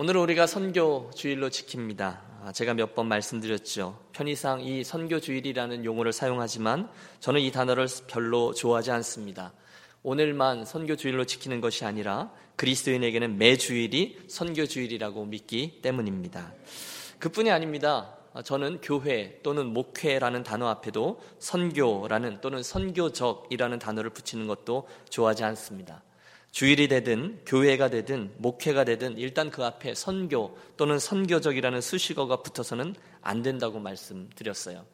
오늘은 우리가 선교 주일로 지킵니다. 아, 제가 몇 번 말씀드렸죠. 편의상 이 선교 주일이라는 용어를 사용하지만 저는 이 단어를 별로 좋아하지 않습니다. 오늘만 선교 주일로 지키는 것이 아니라 그리스도인에게는 매 주일이 선교 주일이라고 믿기 때문입니다. 그뿐이 아닙니다. 아, 저는 교회 또는 목회라는 단어 앞에도 선교라는 또는 선교적이라는 단어를 붙이는 것도 좋아하지 않습니다. 주일이 되든 교회가 되든 목회가 되든 일단 그 앞에 선교 또는 선교적이라는 수식어가 붙어서는 안 된다고 말씀드렸어요.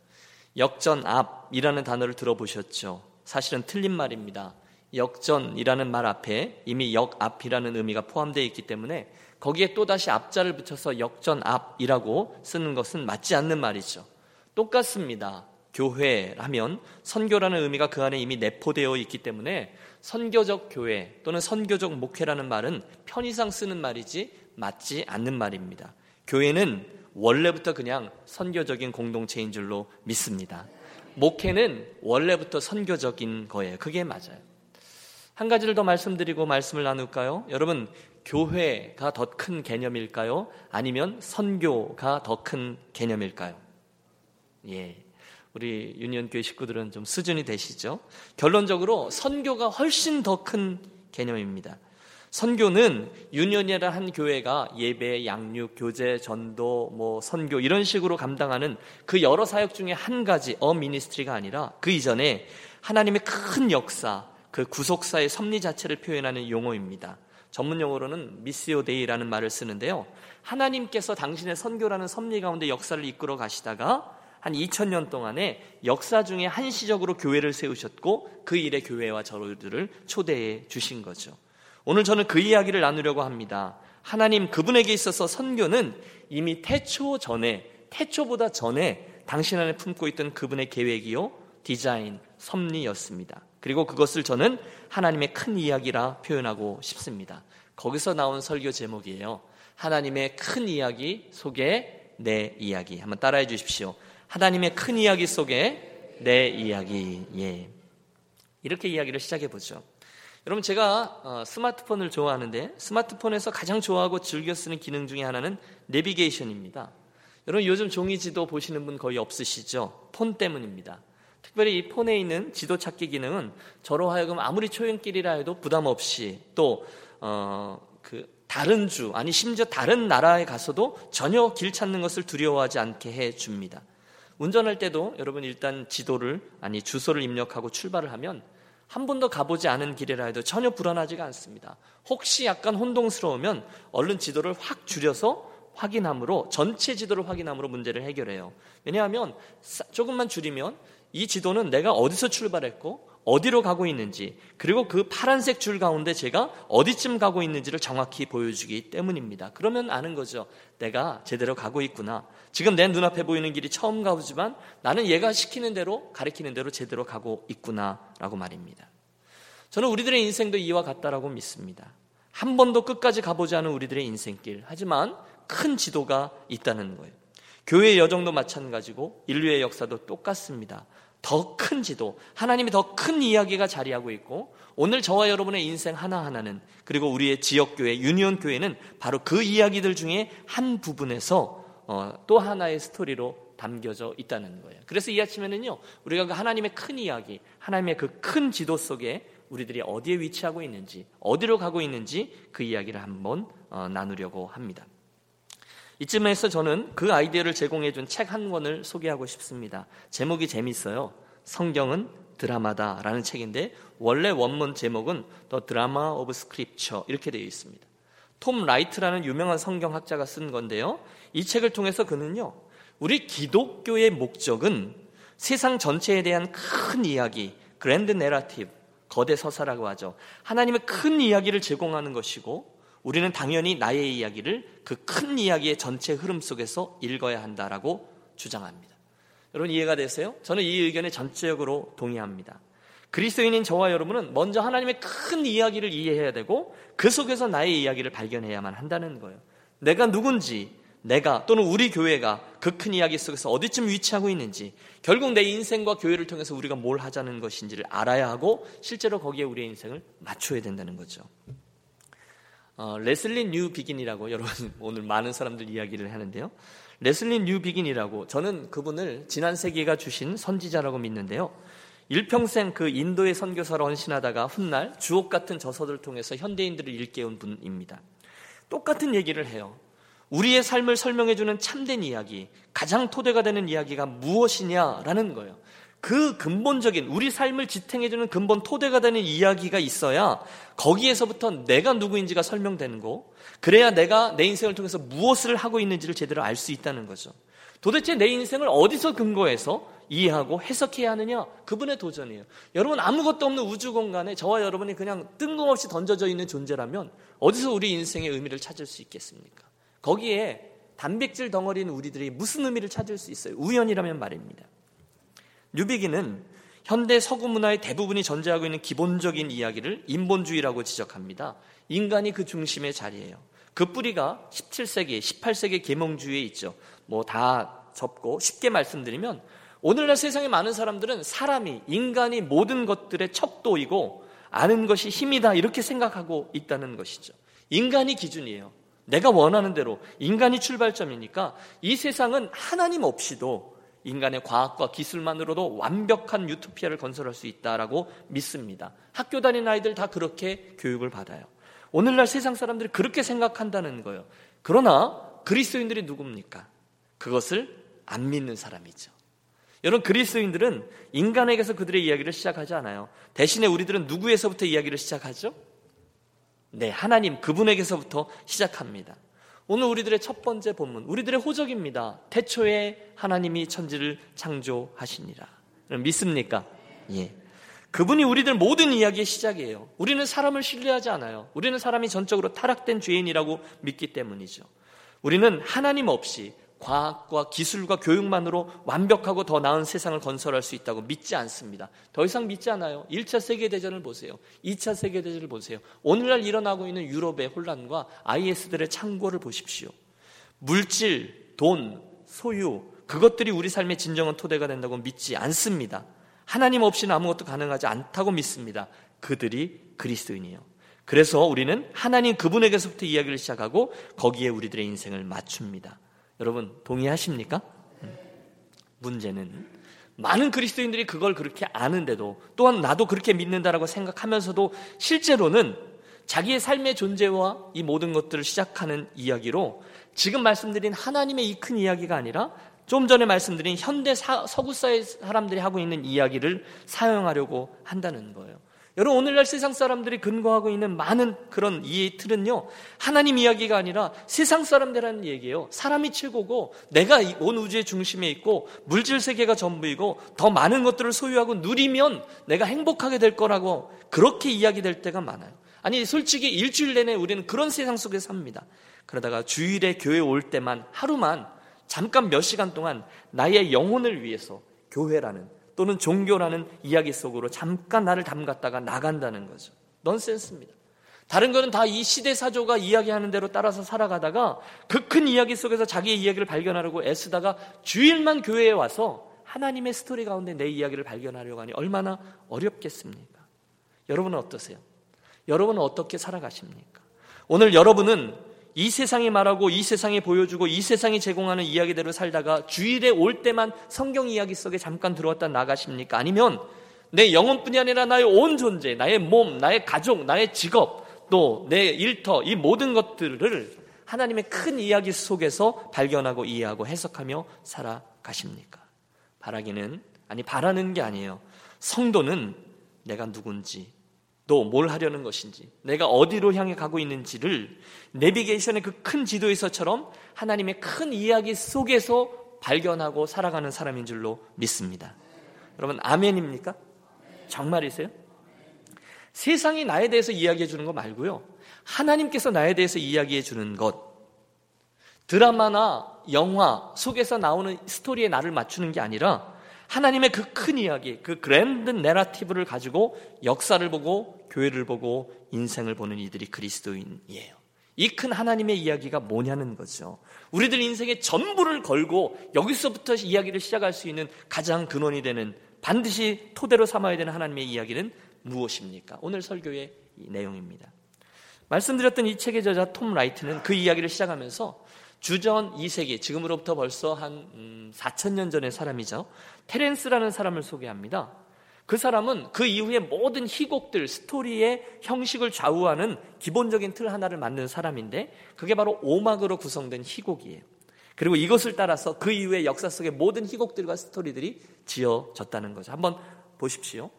역전 앞이라는 단어를 들어보셨죠? 사실은 틀린 말입니다. 역전이라는 말 앞에 이미 역 앞이라는 의미가 포함되어 있기 때문에 거기에 또다시 앞자를 붙여서 역전 앞이라고 쓰는 것은 맞지 않는 말이죠. 똑같습니다. 교회라면 선교라는 의미가 그 안에 이미 내포되어 있기 때문에 선교적 교회 또는 선교적 목회라는 말은 편의상 쓰는 말이지 맞지 않는 말입니다. 교회는 원래부터 그냥 선교적인 공동체인 줄로 믿습니다. 목회는 원래부터 선교적인 거예요. 그게 맞아요. 한 가지를 더 말씀드리고 말씀을 나눌까요? 여러분, 교회가 더 큰 개념일까요? 아니면 선교가 더 큰 개념일까요? 예. 우리 유니온교회 식구들은 좀 수준이 되시죠? 결론적으로 선교가 훨씬 더 큰 개념입니다. 선교는 유니온이라 한 교회가 예배, 양육, 교제, 전도, 뭐 선교 이런 식으로 감당하는 그 여러 사역 중에 한 가지 어 ministry가 아니라 그 이전에 하나님의 큰 역사, 그 구속사의 섭리 자체를 표현하는 용어입니다. 전문 용어로는 Missio Dei라는 말을 쓰는데요. 하나님께서 당신의 선교라는 섭리 가운데 역사를 이끌어 가시다가 한 2000년 동안에 역사 중에 한시적으로 교회를 세우셨고 그 일에 교회와 저들을 초대해 주신 거죠. 오늘 저는 그 이야기를 나누려고 합니다. 하나님 그분에게 있어서 선교는 이미 태초 전에 태초보다 전에 당신 안에 품고 있던 그분의 계획이요 디자인 섭리였습니다. 그리고 그것을 저는 하나님의 큰 이야기라 표현하고 싶습니다. 거기서 나온 설교 제목이에요. 하나님의 큰 이야기 속에 내 이야기. 한번 따라해 주십시오. 하나님의 큰 이야기 속에 내 이야기. 예. 이렇게 이야기를 시작해 보죠. 여러분 제가 어, 스마트폰을 좋아하는데 스마트폰에서 가장 좋아하고 즐겨 쓰는 기능 중에 하나는 내비게이션입니다. 여러분 요즘 종이 지도 보시는 분 거의 없으시죠? 폰 때문입니다. 특별히 이 폰에 있는 지도 찾기 기능은 저로 하여금 아무리 초행길이라 해도 부담 없이 또 어, 그 다른 주 아니 심지어 다른 나라에 가서도 전혀 길 찾는 것을 두려워하지 않게 해 줍니다. 운전할 때도 여러분 일단 지도를 아니 주소를 입력하고 출발을 하면 한 번도 가보지 않은 길이라 해도 전혀 불안하지가 않습니다. 혹시 약간 혼동스러우면 얼른 지도를 확 줄여서 확인함으로 전체 지도를 확인함으로 문제를 해결해요. 왜냐하면 조금만 줄이면 이 지도는 내가 어디서 출발했고 어디로 가고 있는지 그리고 그 파란색 줄 가운데 제가 어디쯤 가고 있는지를 정확히 보여주기 때문입니다. 그러면 아는 거죠. 내가 제대로 가고 있구나. 지금 내 눈앞에 보이는 길이 처음 가보지만 나는 얘가 시키는 대로 가리키는 대로 제대로 가고 있구나라고 말입니다. 저는 우리들의 인생도 이와 같다라고 믿습니다. 한 번도 끝까지 가보지 않은 우리들의 인생길. 하지만 큰 지도가 있다는 거예요. 교회의 여정도 마찬가지고 인류의 역사도 똑같습니다. 더 큰 지도, 하나님이 더 큰 이야기가 자리하고 있고 오늘 저와 여러분의 인생 하나하나는 그리고 우리의 지역교회, 유니온 교회는 바로 그 이야기들 중에 한 부분에서 어, 또 하나의 스토리로 담겨져 있다는 거예요. 그래서 이 아침에는요, 우리가 그 하나님의 큰 이야기, 하나님의 그 큰 지도 속에 우리들이 어디에 위치하고 있는지, 어디로 가고 있는지 그 이야기를 한번 어, 나누려고 합니다. 이쯤에서 저는 그 아이디어를 제공해 준 책 한 권을 소개하고 싶습니다. 제목이 재밌어요. 성경은 드라마다라는 책인데 원래 원문 제목은 The Drama of Scripture 이렇게 되어 있습니다. 톰 라이트라는 유명한 성경학자가 쓴 건데요. 이 책을 통해서 그는요. 우리 기독교의 목적은 세상 전체에 대한 큰 이야기, 그랜드 내러티브, 거대 서사라고 하죠. 하나님의 큰 이야기를 제공하는 것이고 우리는 당연히 나의 이야기를 그 큰 이야기의 전체 흐름 속에서 읽어야 한다라고 주장합니다. 여러분 이해가 되세요? 저는 이 의견에 전적으로 동의합니다. 그리스도인인 저와 여러분은 먼저 하나님의 큰 이야기를 이해해야 되고 그 속에서 나의 이야기를 발견해야만 한다는 거예요. 내가 누군지, 내가 또는 우리 교회가 그 큰 이야기 속에서 어디쯤 위치하고 있는지, 결국 내 인생과 교회를 통해서 우리가 뭘 하자는 것인지를 알아야 하고 실제로 거기에 우리의 인생을 맞춰야 된다는 거죠. 어, 레슬리 뉴비긴이라고 여러분 오늘 많은 사람들 이야기를 하는데요. 레슬리 뉴비긴이라고 저는 그분을 지난 세기가 주신 선지자라고 믿는데요. 일평생 그 인도의 선교사로 헌신하다가 훗날 주옥 같은 저서들을 통해서 현대인들을 일깨운 분입니다. 똑같은 얘기를 해요. 우리의 삶을 설명해주는 참된 이야기, 가장 토대가 되는 이야기가 무엇이냐라는 거예요. 그 근본적인 우리 삶을 지탱해주는 근본 토대가 되는 이야기가 있어야 거기에서부터 내가 누구인지가 설명되는 거, 그래야 내가 내 인생을 통해서 무엇을 하고 있는지를 제대로 알 수 있다는 거죠. 도대체 내 인생을 어디서 근거해서 이해하고 해석해야 하느냐? 그분의 도전이에요. 여러분 아무것도 없는 우주 공간에 저와 여러분이 그냥 뜬금없이 던져져 있는 존재라면 어디서 우리 인생의 의미를 찾을 수 있겠습니까? 거기에 단백질 덩어리인 우리들이 무슨 의미를 찾을 수 있어요? 우연이라면 말입니다. 뉴비기는 현대 서구 문화의 대부분이 전제하고 있는 기본적인 이야기를 인본주의라고 지적합니다. 인간이 그 중심의 자리예요. 그 뿌리가 17세기, 18세기 계몽주의에 있죠. 뭐 다 접고 쉽게 말씀드리면 오늘날 세상에 많은 사람들은 사람이 인간이 모든 것들의 척도이고 아는 것이 힘이다 이렇게 생각하고 있다는 것이죠. 인간이 기준이에요. 내가 원하는 대로 인간이 출발점이니까 이 세상은 하나님 없이도 인간의 과학과 기술만으로도 완벽한 유토피아를 건설할 수 있다라고 믿습니다. 학교 다니는 아이들 다 그렇게 교육을 받아요. 오늘날 세상 사람들이 그렇게 생각한다는 거예요. 그러나 그리스도인들이 누굽니까? 그것을 안 믿는 사람이죠. 여러분 그리스도인들은 인간에게서 그들의 이야기를 시작하지 않아요. 대신에 우리들은 누구에서부터 이야기를 시작하죠? 네, 하나님 그분에게서부터 시작합니다. 오늘 우리들의 첫 번째 본문, 우리들의 호적입니다. 태초에 하나님이 천지를 창조하시니라. 믿습니까? 예. 그분이 우리들 모든 이야기의 시작이에요. 우리는 사람을 신뢰하지 않아요. 우리는 사람이 전적으로 타락된 죄인이라고 믿기 때문이죠. 우리는 하나님 없이 과학과 기술과 교육만으로 완벽하고 더 나은 세상을 건설할 수 있다고 믿지 않습니다. 더 이상 믿지 않아요. 1차 세계대전을 보세요. 2차 세계대전을 보세요. 오늘날 일어나고 있는 유럽의 혼란과 IS들의 창고를 보십시오. 물질, 돈, 소유, 그것들이 우리 삶의 진정한 토대가 된다고 믿지 않습니다. 하나님 없이는 아무것도 가능하지 않다고 믿습니다. 그들이 그리스도인이에요. 그래서 우리는 하나님 그분에게서부터 이야기를 시작하고 거기에 우리들의 인생을 맞춥니다. 여러분 동의하십니까? 문제는 많은 그리스도인들이 그걸 그렇게 아는데도 또한 나도 그렇게 믿는다라고 생각하면서도 실제로는 자기의 삶의 존재와 이 모든 것들을 시작하는 이야기로 지금 말씀드린 하나님의 이 큰 이야기가 아니라 좀 전에 말씀드린 현대 서구 사의 사람들이 하고 있는 이야기를 사용하려고 한다는 거예요. 여러분 오늘날 세상 사람들이 근거하고 있는 많은 그런 이해 틀은요 하나님 이야기가 아니라 세상 사람들이라는 얘기예요. 사람이 최고고 내가 온 우주의 중심에 있고 물질 세계가 전부이고 더 많은 것들을 소유하고 누리면 내가 행복하게 될 거라고 그렇게 이야기될 때가 많아요. 아니 솔직히 일주일 내내 우리는 그런 세상 속에 삽니다. 그러다가 주일에 교회 올 때만 하루만 잠깐 몇 시간 동안 나의 영혼을 위해서 교회라는 또는 종교라는 이야기 속으로 잠깐 나를 담갔다가 나간다는 거죠. 넌센스입니다. 다른 거는 다 이 시대 사조가 이야기하는 대로 따라서 살아가다가 그 큰 이야기 속에서 자기의 이야기를 발견하려고 애쓰다가 주일만 교회에 와서 하나님의 스토리 가운데 내 이야기를 발견하려고 하니 얼마나 어렵겠습니까? 여러분은 어떠세요? 여러분은 어떻게 살아가십니까? 오늘 여러분은 이 세상이 말하고 이 세상이 보여주고 이 세상이 제공하는 이야기대로 살다가 주일에 올 때만 성경 이야기 속에 잠깐 들어왔다 나가십니까? 아니면 내 영혼뿐이 아니라 나의 온 존재, 나의 몸, 나의 가족, 나의 직업, 또 내 일터, 이 모든 것들을 하나님의 큰 이야기 속에서 발견하고 이해하고 해석하며 살아가십니까? 바라기는, 아니, 바라는 게 아니에요. 성도는 내가 누군지, 또 뭘 하려는 것인지, 내가 어디로 향해 가고 있는지를 내비게이션의 그 큰 지도에서처럼 하나님의 큰 이야기 속에서 발견하고 살아가는 사람인 줄로 믿습니다. 여러분, 아멘입니까? 정말이세요? 세상이 나에 대해서 이야기해 주는 거 말고요. 하나님께서 나에 대해서 이야기해 주는 것. 드라마나 영화 속에서 나오는 스토리에 나를 맞추는 게 아니라 하나님의 그 큰 이야기, 그 그랜드 내러티브를 가지고 역사를 보고 교회를 보고 인생을 보는 이들이 그리스도인이에요. 이 큰 하나님의 이야기가 뭐냐는 거죠. 우리들 인생의 전부를 걸고 여기서부터 이야기를 시작할 수 있는 가장 근원이 되는 반드시 토대로 삼아야 되는 하나님의 이야기는 무엇입니까? 오늘 설교의 내용입니다. 말씀드렸던 이 책의 저자 톰 라이트는 그 이야기를 시작하면서 주전 2세기, 지금으로부터 벌써 한 4천년 음, 전의 사람이죠. 테렌스라는 사람을 소개합니다. 그 사람은 그 이후에 모든 희곡들, 스토리의 형식을 좌우하는 기본적인 틀 하나를 만든 사람인데 그게 바로 오막으로 구성된 희곡이에요. 그리고 이것을 따라서 그 이후에 역사 속의 모든 희곡들과 스토리들이 지어졌다는 거죠. 한번 보십시오.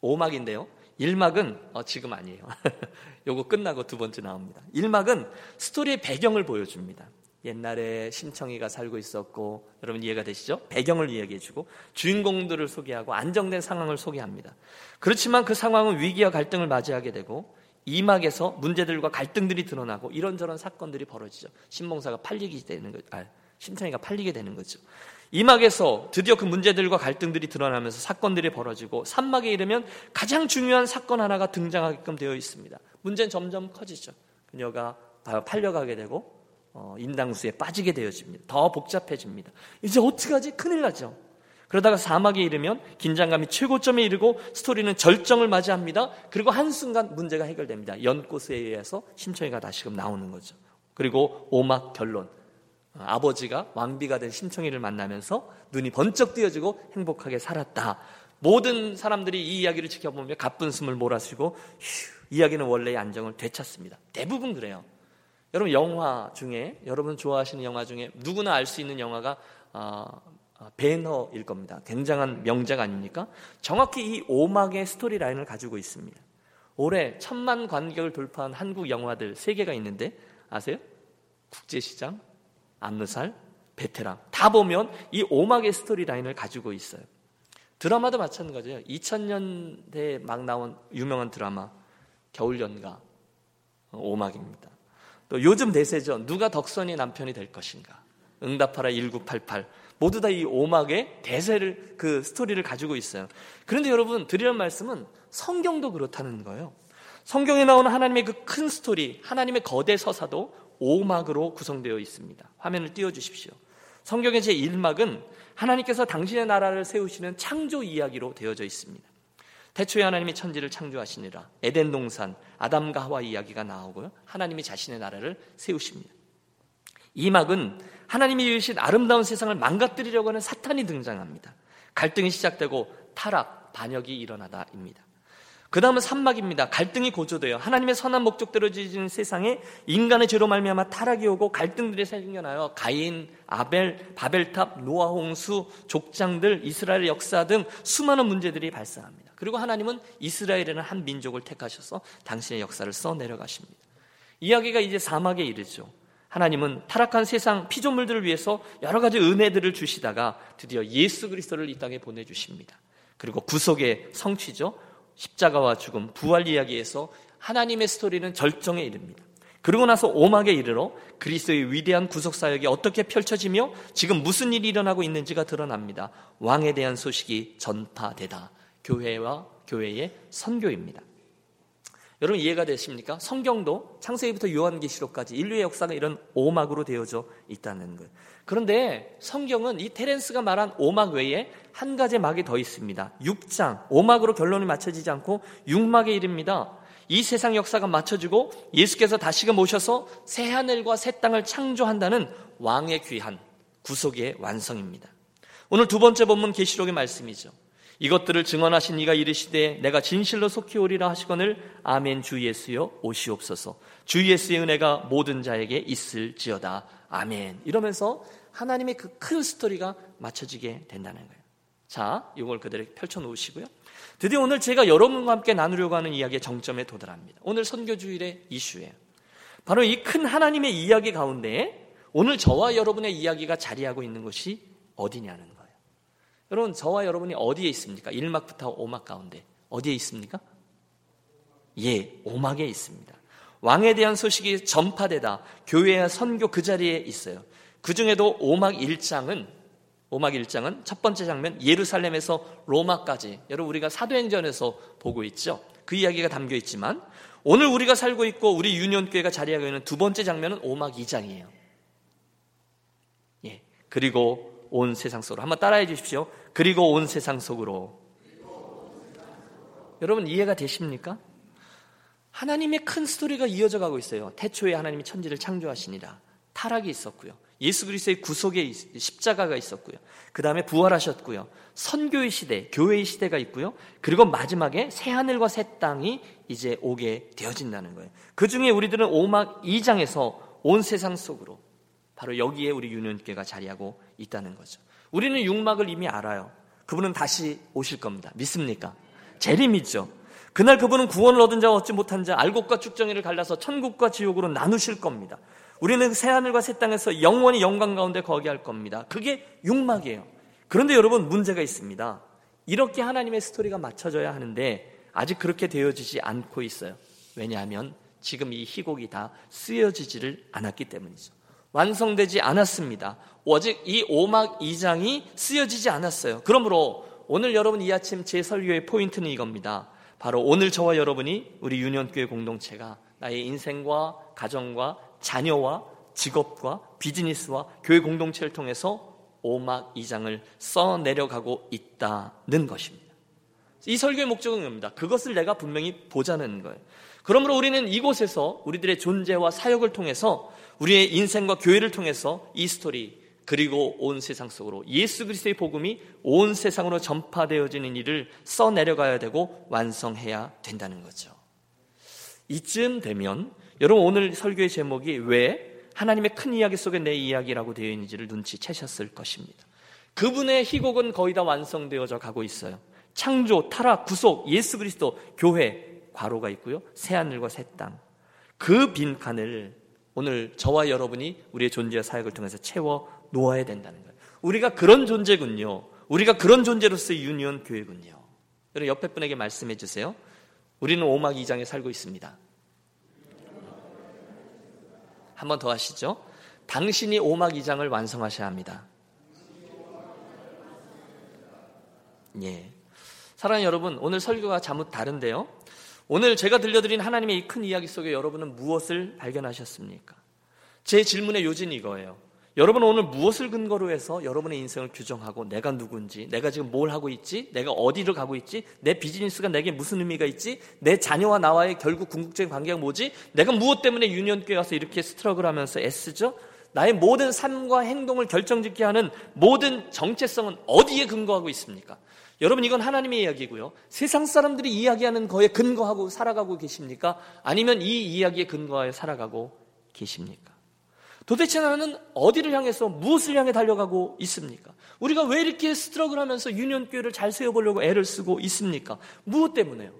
오막인데요. 1막은 어, 지금 아니에요. 요거 끝나고 두 번째 나옵니다. 1막은 스토리의 배경을 보여줍니다. 옛날에 심청이가 살고 있었고 여러분 이해가 되시죠? 배경을 이야기해주고 주인공들을 소개하고 안정된 상황을 소개합니다. 그렇지만 그 상황은 위기와 갈등을 맞이하게 되고 이막에서 문제들과 갈등들이 드러나고 이런저런 사건들이 벌어지죠. 심봉사가 팔리게 되는 거, 아, 심청이가 팔리게 되는 거죠. 이막에서 드디어 그 문제들과 갈등들이 드러나면서 사건들이 벌어지고 산막에 이르면 가장 중요한 사건 하나가 등장하게끔 되어 있습니다. 문제는 점점 커지죠. 그녀가 팔려가게 되고 어, 인당수에 빠지게 되어집니다. 더 복잡해집니다. 이제 어떡하지? 큰일 나죠. 그러다가 사막에 이르면 긴장감이 최고점에 이르고 스토리는 절정을 맞이합니다. 그리고 한순간 문제가 해결됩니다. 연꽃에 의해서 심청이가 다시금 나오는 거죠. 그리고 오막 결론. 아버지가 왕비가 된 심청이를 만나면서 눈이 번쩍 띄어지고 행복하게 살았다. 모든 사람들이 이 이야기를 지켜보며 가쁜 숨을 몰아쉬고 휴, 이야기는 원래의 안정을 되찾습니다. 대부분 그래요. 여러분 영화 중에 여러분 좋아하시는 영화 중에 누구나 알 수 있는 영화가 어, 어, 배너일 겁니다. 굉장한 명작 아닙니까? 정확히 이 오막의 스토리 라인을 가지고 있습니다. 올해 천만 관객을 돌파한 한국 영화들 세 개가 있는데 아세요? 국제시장, 암살, 베테랑 다 보면 이 오막의 스토리 라인을 가지고 있어요. 드라마도 마찬가지예요. 2000년대에 막 나온 유명한 드라마 겨울연가 오막입니다. 또 요즘 대세죠. 누가 덕선이 남편이 될 것인가? 응답하라 1988 모두 다 이 오막의 대세를 그 스토리를 가지고 있어요. 그런데 여러분 드리는 말씀은 성경도 그렇다는 거예요. 성경에 나오는 하나님의 그 큰 스토리, 하나님의 거대 서사도 오막으로 구성되어 있습니다. 화면을 띄워 주십시오. 성경의 제 1막은 하나님께서 당신의 나라를 세우시는 창조 이야기로 되어져 있습니다. 태초에 하나님이 천지를 창조하시니라 에덴 동산 아담과 하와 이야기가 나오고요. 하나님이 자신의 나라를 세우십니다. 이 막은 하나님이 이으신 아름다운 세상을 망가뜨리려고 하는 사탄이 등장합니다. 갈등이 시작되고 타락, 반역이 일어나다입니다. 그 다음은 산막입니다. 갈등이 고조돼요. 하나님의 선한 목적대로 지어지는 세상에 인간의 죄로 말미암아 타락이 오고 갈등들이 생겨나요. 가인, 아벨, 바벨탑, 노아 홍수, 족장들, 이스라엘 역사 등 수많은 문제들이 발생합니다. 그리고 하나님은 이스라엘에는 한 민족을 택하셔서 당신의 역사를 써 내려가십니다. 이야기가 이제 사막에 이르죠. 하나님은 타락한 세상 피조물들을 위해서 여러 가지 은혜들을 주시다가 드디어 예수 그리스도를 이 땅에 보내 주십니다. 그리고 구속의 성취죠. 십자가와 죽음, 부활 이야기에서 하나님의 스토리는 절정에 이릅니다. 그리고 나서 오막에 이르러 그리스도의 위대한 구속 사역이 어떻게 펼쳐지며 지금 무슨 일이 일어나고 있는지가 드러납니다. 왕에 대한 소식이 전파되다. 교회와 교회의 선교입니다. 여러분 이해가 되십니까? 성경도 창세기부터 요한계시록까지 인류의 역사가 이런 오막으로 되어져 있다는 거예요. 그런데 성경은 이 테렌스가 말한 오막 외에 한 가지 막이 더 있습니다. 6장, 오막으로 결론이 맞춰지지 않고 6막에 이릅니다. 이 세상 역사가 맞춰지고 예수께서 다시금 오셔서 새 하늘과 새 땅을 창조한다는 왕의 귀한 구속의 완성입니다. 오늘 두 번째 본문 계시록의 말씀이죠. 이것들을 증언하신 이가 이르시되 내가 진실로 속히 오리라 하시거늘 아멘 주 예수여 오시옵소서. 주 예수의 은혜가 모든 자에게 있을지어다. 아멘. 이러면서 하나님의 그 큰 스토리가 맞춰지게 된다는 거예요. 자, 이걸 그대로 펼쳐 놓으시고요. 드디어 오늘 제가 여러분과 함께 나누려고 하는 이야기의 정점에 도달합니다. 오늘 선교주일의 이슈예요. 바로 이 큰 하나님의 이야기 가운데 오늘 저와 여러분의 이야기가 자리하고 있는 것이 어디냐는 거예요. 여러분, 저와 여러분이 어디에 있습니까? 1막부터 5막 가운데. 어디에 있습니까? 예, 오막에 있습니다. 왕에 대한 소식이 전파되다 교회와 선교 그 자리에 있어요. 그 중에도 오막 1장은 오막 1장은 첫 번째 장면 예루살렘에서 로마까지 여러분 우리가 사도행전에서 보고 있죠. 그 이야기가 담겨 있지만 오늘 우리가 살고 있고 우리 유년교회가 자리하고 있는 두 번째 장면은 오막 2장이에요. 예. 그리고 온 세상 속으로 한번 따라해 주십시오. 그리고 온 세상 속으로 여러분 이해가 되십니까? 하나님의 큰 스토리가 이어져 가고 있어요. 태초에 하나님이 천지를 창조하시니라. 타락이 있었고요. 예수 그리스도의 구속의 십자가가 있었고요. 그 다음에 부활하셨고요. 선교의 시대, 교회의 시대가 있고요. 그리고 마지막에 새 하늘과 새 땅이 이제 오게 되어진다는 거예요. 그 중에 우리들은 오막 2장에서 온 세상 속으로 바로 여기에 우리 유년교가 자리하고 있다는 거죠. 우리는 육막을 이미 알아요. 그분은 다시 오실 겁니다. 믿습니까? 재림 믿죠. 그날 그분은 구원을 얻은 자와 얻지 못한 자, 알곡과 축정이를 갈라서 천국과 지옥으로 나누실 겁니다. 우리는 새 하늘과 새 땅에서 영원히 영광 가운데 거기할 겁니다. 그게 육막이에요. 그런데 여러분 문제가 있습니다. 이렇게 하나님의 스토리가 맞춰져야 하는데 아직 그렇게 되어지지 않고 있어요. 왜냐하면 지금 이 희곡이 다 쓰여지지를 않았기 때문이죠. 완성되지 않았습니다. 오직 이 오막 2장이 쓰여지지 않았어요. 그러므로 오늘 여러분 이 아침 제 설교의 포인트는 이겁니다. 바로 오늘 저와 여러분이 우리 유년교회 공동체가 나의 인생과 가정과 자녀와 직업과 비즈니스와 교회 공동체를 통해서 오막 2장을 써 내려가고 있다는 것입니다. 이 설교의 목적은 이겁니다. 그것을 내가 분명히 보자는 거예요. 그러므로 우리는 이곳에서 우리들의 존재와 사역을 통해서 우리의 인생과 교회를 통해서 이 스토리 그리고 온 세상 속으로 예수 그리스도의 복음이 온 세상으로 전파되어지는 일을 써 내려가야 되고 완성해야 된다는 거죠. 이쯤 되면 여러분 오늘 설교의 제목이 왜 하나님의 큰 이야기 속에 내 이야기라고 되어 있는지를 눈치채셨을 것입니다. 그분의 희곡은 거의 다 완성되어져 가고 있어요. 창조, 타락, 구속, 예수 그리스도, 교회, 과로가 있고요. 새 하늘과 새 땅. 그 빈칸을 오늘 저와 여러분이 우리의 존재와 사역을 통해서 채워 놓아야 된다는 거예요. 우리가 그런 존재군요. 우리가 그런 존재로서의 유니온 교회군요. 여러분 옆에 분에게 말씀해 주세요. 우리는 오막 2장에 살고 있습니다. 한 번 더 하시죠. 당신이 오막 2장을 완성하셔야 합니다. 예. 사랑하는 여러분, 오늘 설교가 잠못 다른데요. 오늘 제가 들려드린 하나님의 이 큰 이야기 속에 여러분은 무엇을 발견하셨습니까? 제 질문의 요지는 이거예요. 여러분 오늘 무엇을 근거로 해서 여러분의 인생을 규정하고 내가 누군지, 내가 지금 뭘 하고 있지, 내가 어디를 가고 있지, 내 비즈니스가 내게 무슨 의미가 있지, 내 자녀와 나와의 결국 궁극적인 관계가 뭐지, 내가 무엇 때문에 유년교회 가서 이렇게 스트럭을 하면서 애쓰죠? 나의 모든 삶과 행동을 결정짓게 하는 모든 정체성은 어디에 근거하고 있습니까? 여러분 이건 하나님의 이야기고요. 세상 사람들이 이야기하는 거에 근거하고 살아가고 계십니까? 아니면 이 이야기에 근거하여 살아가고 계십니까? 도대체 나는 어디를 향해서 무엇을 향해 달려가고 있습니까? 우리가 왜 이렇게 스트럭을 하면서 유년교회를 잘 세워보려고 애를 쓰고 있습니까? 무엇 때문에요?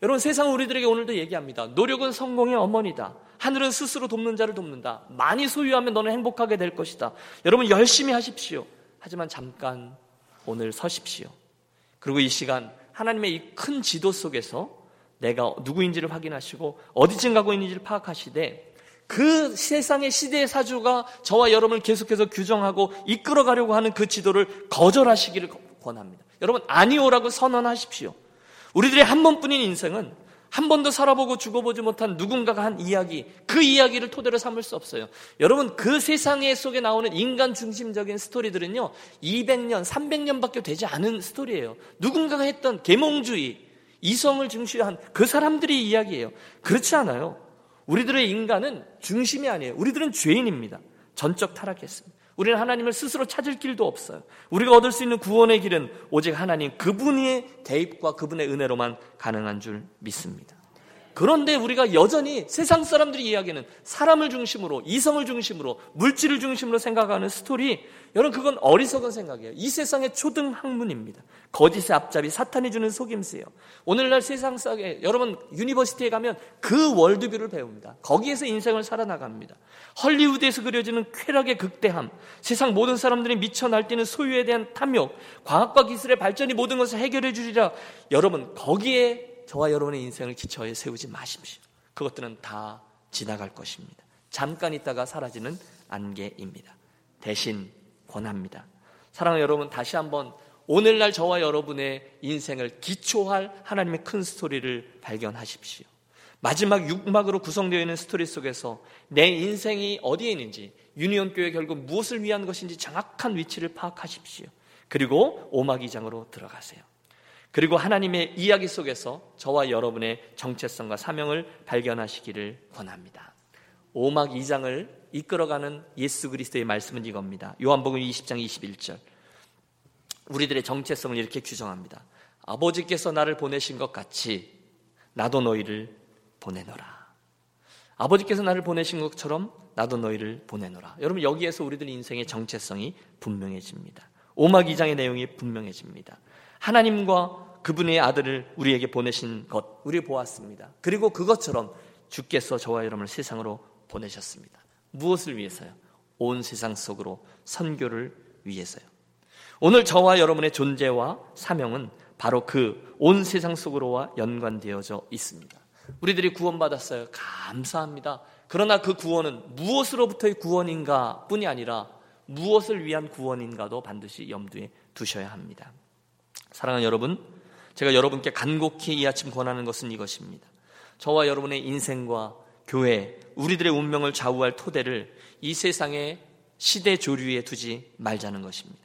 여러분 세상 우리들에게 오늘도 얘기합니다. 노력은 성공의 어머니다. 하늘은 스스로 돕는 자를 돕는다. 많이 소유하면 너는 행복하게 될 것이다. 여러분 열심히 하십시오. 하지만 잠깐 오늘 서십시오. 그리고 이 시간 하나님의 이 큰 지도 속에서 내가 누구인지를 확인하시고 어디쯤 가고 있는지를 파악하시되 그 세상의 시대의 사주가 저와 여러분을 계속해서 규정하고 이끌어가려고 하는 그 지도를 거절하시기를 권합니다. 여러분, 아니오라고 선언하십시오. 우리들의 한 번뿐인 인생은 한 번도 살아보고 죽어보지 못한 누군가가 한 이야기, 그 이야기를 토대로 삼을 수 없어요. 여러분, 그 세상에 속에 나오는 인간 중심적인 스토리들은요, 200년, 300년밖에 되지 않은 스토리예요. 누군가가 했던 계몽주의, 이성을 중시한 그 사람들의 이야기예요. 그렇지 않아요. 우리들의 인간은 중심이 아니에요. 우리들은 죄인입니다. 전적 타락했습니다. 우리는 하나님을 스스로 찾을 길도 없어요. 우리가 얻을 수 있는 구원의 길은 오직 하나님 그분의 대입과 그분의 은혜로만 가능한 줄 믿습니다. 그런데 우리가 여전히 세상 사람들이 이야기하는 사람을 중심으로, 이성을 중심으로, 물질을 중심으로 생각하는 스토리, 여러분 그건 어리석은 생각이에요. 이 세상의 초등 학문입니다. 거짓의 앞잡이 사탄이 주는 속임수예요. 오늘날 세상 속에 여러분 university에 가면 그 worldview를 배웁니다. 거기에서 인생을 살아나갑니다. 헐리우드에서 그려지는 쾌락의 극대함, 세상 모든 사람들이 미쳐 날뛰는 소유에 대한 탐욕, 과학과 기술의 발전이 모든 것을 해결해 주리라. 여러분 거기에 저와 여러분의 인생을 기초에 세우지 마십시오. 그것들은 다 지나갈 것입니다. 잠깐 있다가 사라지는 안개입니다. 대신 권합니다. 사랑하는 여러분, 다시 한번 오늘날 저와 여러분의 인생을 기초할 하나님의 큰 스토리를 발견하십시오. 마지막 육막으로 구성되어 있는 스토리 속에서 내 인생이 어디에 있는지, 유니온 교회 결국 무엇을 위한 것인지 정확한 위치를 파악하십시오. 그리고 오막 이장으로 들어가세요. 그리고 하나님의 이야기 속에서 저와 여러분의 정체성과 사명을 발견하시기를 권합니다. 오막 2장을 이끌어가는 예수 그리스도의 말씀은 이겁니다. 요한복음 20장 21절. 우리들의 정체성을 이렇게 규정합니다. 아버지께서 나를 보내신 것 같이 나도 너희를 보내노라. 아버지께서 나를 보내신 것처럼 나도 너희를 보내노라. 여러분 여기에서 우리들 인생의 정체성이 분명해집니다. 오막 2장의 내용이 분명해집니다. 하나님과 그분의 아들을 우리에게 보내신 것 우리 보았습니다. 그리고 그것처럼 주께서 저와 여러분을 세상으로 보내셨습니다. 무엇을 위해서요? 온 세상 속으로 선교를 위해서요. 오늘 저와 여러분의 존재와 사명은 바로 그 온 세상 속으로와 연관되어져 있습니다. 우리들이 구원받았어요. 감사합니다. 그러나 그 구원은 무엇으로부터의 구원인가 뿐이 아니라 무엇을 위한 구원인가도 반드시 염두에 두셔야 합니다. 사랑하는 여러분, 제가 여러분께 간곡히 이 아침 권하는 것은 이것입니다. 저와 여러분의 인생과 교회, 우리들의 운명을 좌우할 토대를 이 세상의 시대 조류에 두지 말자는 것입니다.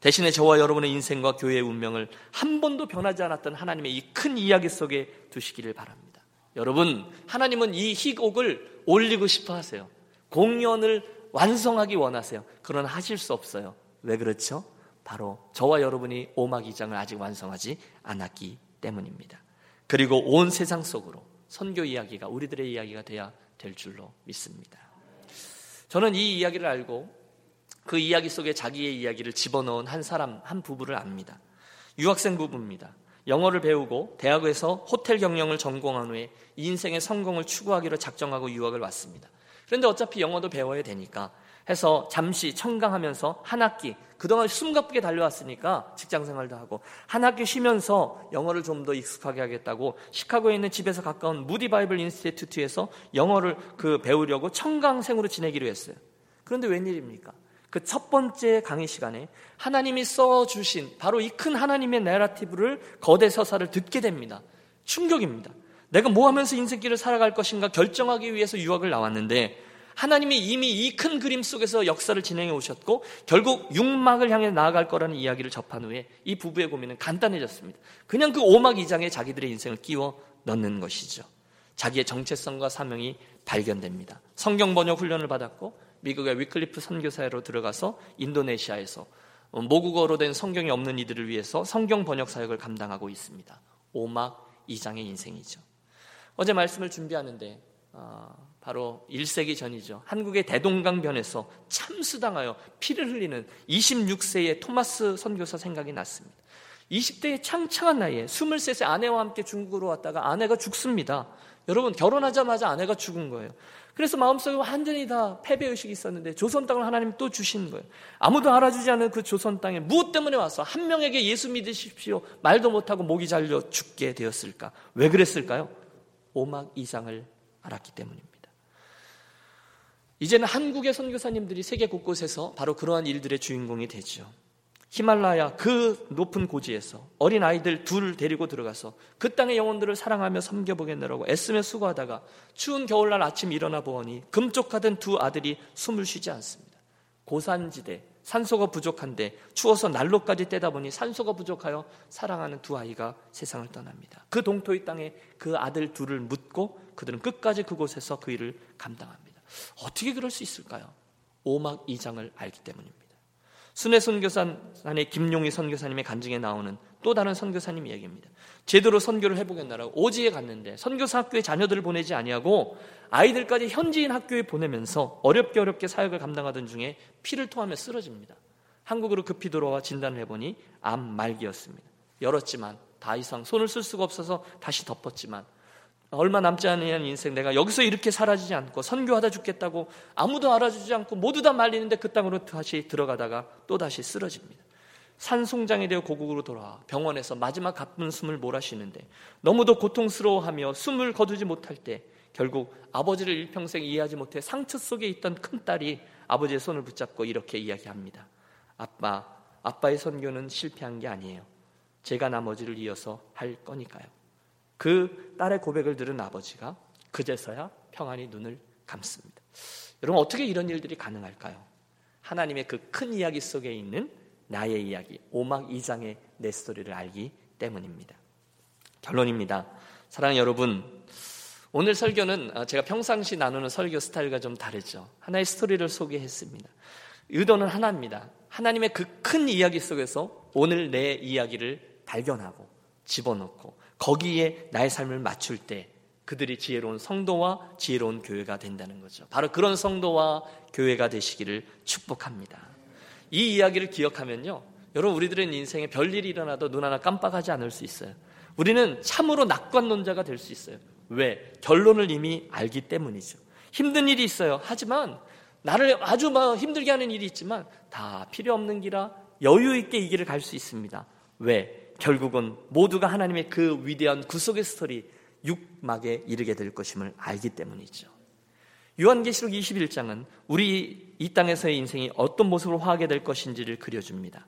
대신에 저와 여러분의 인생과 교회의 운명을 한 번도 변하지 않았던 하나님의 이 큰 이야기 속에 두시기를 바랍니다. 여러분, 하나님은 이 희곡을 올리고 싶어 하세요. 공연을 완성하기 원하세요. 그러나 하실 수 없어요. 왜 그렇죠? 바로 저와 여러분이 오막 이장을 아직 완성하지 않았기 때문입니다. 그리고 온 세상 속으로 선교 이야기가 우리들의 이야기가 돼야 될 줄로 믿습니다. 저는 이 이야기를 알고 그 이야기 속에 자기의 이야기를 집어넣은 한 사람, 한 부부를 압니다. 유학생 부부입니다. 영어를 배우고 대학에서 호텔 경영을 전공한 후에 인생의 성공을 추구하기로 작정하고 유학을 왔습니다. 그런데 어차피 영어도 배워야 되니까 해서 잠시 청강하면서 한 학기 그동안 숨가쁘게 달려왔으니까 직장 생활도 하고 한 학기 쉬면서 영어를 좀 더 익숙하게 하겠다고 시카고에 있는 집에서 가까운 무디 바이블 인스티튜트에서 영어를 그 배우려고 청강생으로 지내기로 했어요. 그런데 웬일입니까? 그 첫 번째 강의 시간에 하나님이 써 주신 바로 이 큰 하나님의 내러티브를 거대 서사를 듣게 됩니다. 충격입니다. 내가 뭐 하면서 인생길을 살아갈 것인가 결정하기 위해서 유학을 나왔는데 하나님이 이미 이 큰 그림 속에서 역사를 진행해 오셨고 결국 육막을 향해 나아갈 거라는 이야기를 접한 후에 이 부부의 고민은 간단해졌습니다. 그냥 그 오막 이장에 자기들의 인생을 끼워 넣는 것이죠. 자기의 정체성과 사명이 발견됩니다. 성경 번역 훈련을 받았고 미국의 위클리프 선교사로 들어가서 인도네시아에서 모국어로 된 성경이 없는 이들을 위해서 성경 번역 사역을 감당하고 있습니다. 오막 이장의 인생이죠. 어제 말씀을 준비하는데 어, 바로 1세기 전이죠. 한국의 대동강변에서 참수당하여 피를 흘리는 26세의 토마스 선교사 생각이 났습니다. 20대의 창창한 나이에 23세 아내와 함께 중국으로 왔다가 아내가 죽습니다. 여러분 결혼하자마자 아내가 죽은 거예요. 그래서 마음속에 완전히 다 패배 의식이 있었는데 조선 땅을 하나님 또 주신 거예요. 아무도 알아주지 않은 그 조선 땅에 무엇 때문에 와서 한 명에게 예수 믿으십시오. 말도 못하고 목이 잘려 죽게 되었을까? 왜 그랬을까요? 오막 이상을 알았기 때문입니다. 이제는 한국의 선교사님들이 세계 곳곳에서 바로 그러한 일들의 주인공이 되죠. 히말라야 그 높은 고지에서 어린 아이들 둘 데리고 들어가서 그 땅의 영혼들을 사랑하며 섬겨보겠느라고 애쓰며 수고하다가 추운 겨울날 아침 일어나 보니 금쪽하던 두 아들이 숨을 쉬지 않습니다. 고산지대 산소가 부족한데 추워서 난로까지 떼다 보니 산소가 부족하여 사랑하는 두 아이가 세상을 떠납니다. 그 동토의 땅에 그 아들 둘을 묻고 그들은 끝까지 그곳에서 그 일을 감당합니다. 어떻게 그럴 수 있을까요? 오막 이장을 알기 때문입니다. 순회 선교사의 김용희 선교사님의 간증에 나오는 또 다른 선교사님 이야기입니다. 제대로 선교를 해보겠나라고 오지에 갔는데 선교사 학교에 자녀들을 보내지 아니하고 아이들까지 현지인 학교에 보내면서 어렵게 어렵게 사역을 감당하던 중에 피를 토하며 쓰러집니다. 한국으로 급히 돌아와 진단을 해보니 암 말기였습니다. 열었지만 다 이상 손을 쓸 수가 없어서 다시 덮었지만 얼마 남지 않은 인생 내가 여기서 이렇게 사라지지 않고 선교하다 죽겠다고 아무도 알아주지 않고 모두 다 말리는데 그 땅으로 다시 들어가다가 또 다시 쓰러집니다. 산송장이 되어 고국으로 돌아와 병원에서 마지막 가쁜 숨을 몰아쉬는데 너무도 고통스러워하며 숨을 거두지 못할 때 결국 아버지를 일평생 이해하지 못해 상처 속에 있던 큰 딸이 아버지의 손을 붙잡고 이렇게 이야기합니다. 아빠, 아빠의 선교는 실패한 게 아니에요. 제가 나머지를 이어서 할 거니까요. 그 딸의 고백을 들은 아버지가 그제서야 평안히 눈을 감습니다. 여러분 어떻게 이런 일들이 가능할까요? 하나님의 그 큰 이야기 속에 있는 나의 이야기, 오막 2장의 내 스토리를 알기 때문입니다. 결론입니다. 사랑 여러분, 오늘 설교는 아, 제가 평상시 나누는 설교 스타일과 좀 다르죠. 하나의 스토리를 소개했습니다. 의도는 하나입니다. 하나님의 그 큰 이야기 속에서 오늘 내 이야기를 발견하고 집어넣고 거기에 나의 삶을 맞출 때 그들이 지혜로운 성도와 지혜로운 교회가 된다는 거죠. 바로 그런 성도와 교회가 되시기를 축복합니다. 이 이야기를 기억하면요. 여러분, 우리들은 인생에 별일이 일어나도 눈 하나 깜빡하지 않을 수 있어요. 우리는 참으로 낙관론자가 될 수 있어요. 왜? 결론을 이미 알기 때문이죠. 힘든 일이 있어요. 하지만 나를 아주 막 힘들게 하는 일이 있지만 다 필요 없는 기라 여유 있게 이 길을 갈 수 있습니다. 왜? 결국은 모두가 하나님의 그 위대한 구속의 스토리 육막에 이르게 될 것임을 알기 때문이죠. 요한계시록 21장은 우리 이 땅에서의 인생이 어떤 모습으로 화하게 될 것인지를 그려줍니다.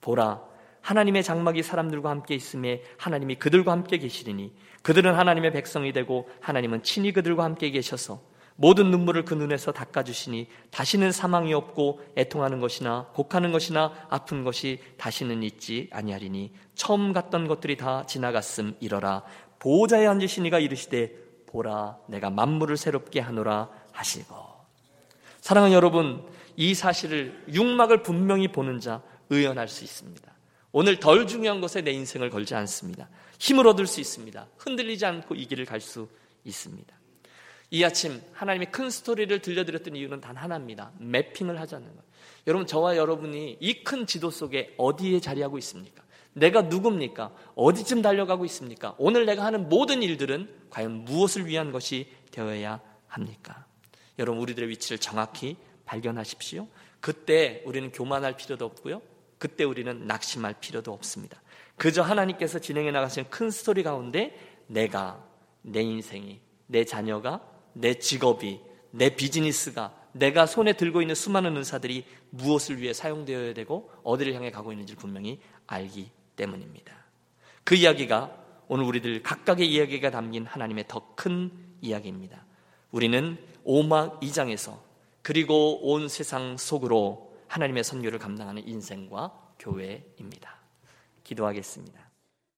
보라, 하나님의 장막이 사람들과 함께 있음에 하나님이 그들과 함께 계시리니 그들은 하나님의 백성이 되고 하나님은 친히 그들과 함께 계셔서 모든 눈물을 그 눈에서 닦아주시니 다시는 사망이 없고 애통하는 것이나 곡하는 것이나 아픈 것이 다시는 있지 아니하리니 처음 갔던 것들이 다 지나갔음 이러라 보호자에 앉으신 이가 이르시되 보라 내가 만물을 새롭게 하노라 하시고 사랑하는 여러분 이 사실을 육막을 분명히 보는 자 의연할 수 있습니다. 오늘 덜 중요한 것에 내 인생을 걸지 않습니다. 힘을 얻을 수 있습니다. 흔들리지 않고 이 길을 갈 수 있습니다. 이 아침 하나님의 큰 스토리를 들려드렸던 이유는 단 하나입니다. 매핑을 하자는 것. 여러분 저와 여러분이 이 큰 지도 속에 어디에 자리하고 있습니까? 내가 누굽니까? 어디쯤 달려가고 있습니까? 오늘 내가 하는 모든 일들은 과연 무엇을 위한 것이 되어야 합니까? 여러분 우리들의 위치를 정확히 발견하십시오. 그때 우리는 교만할 필요도 없고요. 그때 우리는 낙심할 필요도 없습니다. 그저 하나님께서 진행해 나가시는 큰 스토리 가운데 내가 내 인생이 내 자녀가 내 직업이 내 비즈니스가 내가 손에 들고 있는 수많은 은사들이 무엇을 위해 사용되어야 되고 어디를 향해 가고 있는지 분명히 알기 때문입니다. 그 이야기가 오늘 우리들 각각의 이야기가 담긴 하나님의 더 큰 이야기입니다. 우리는 오막 2장에서 그리고 온 세상 속으로 하나님의 선교를 감당하는 인생과 교회입니다. 기도하겠습니다.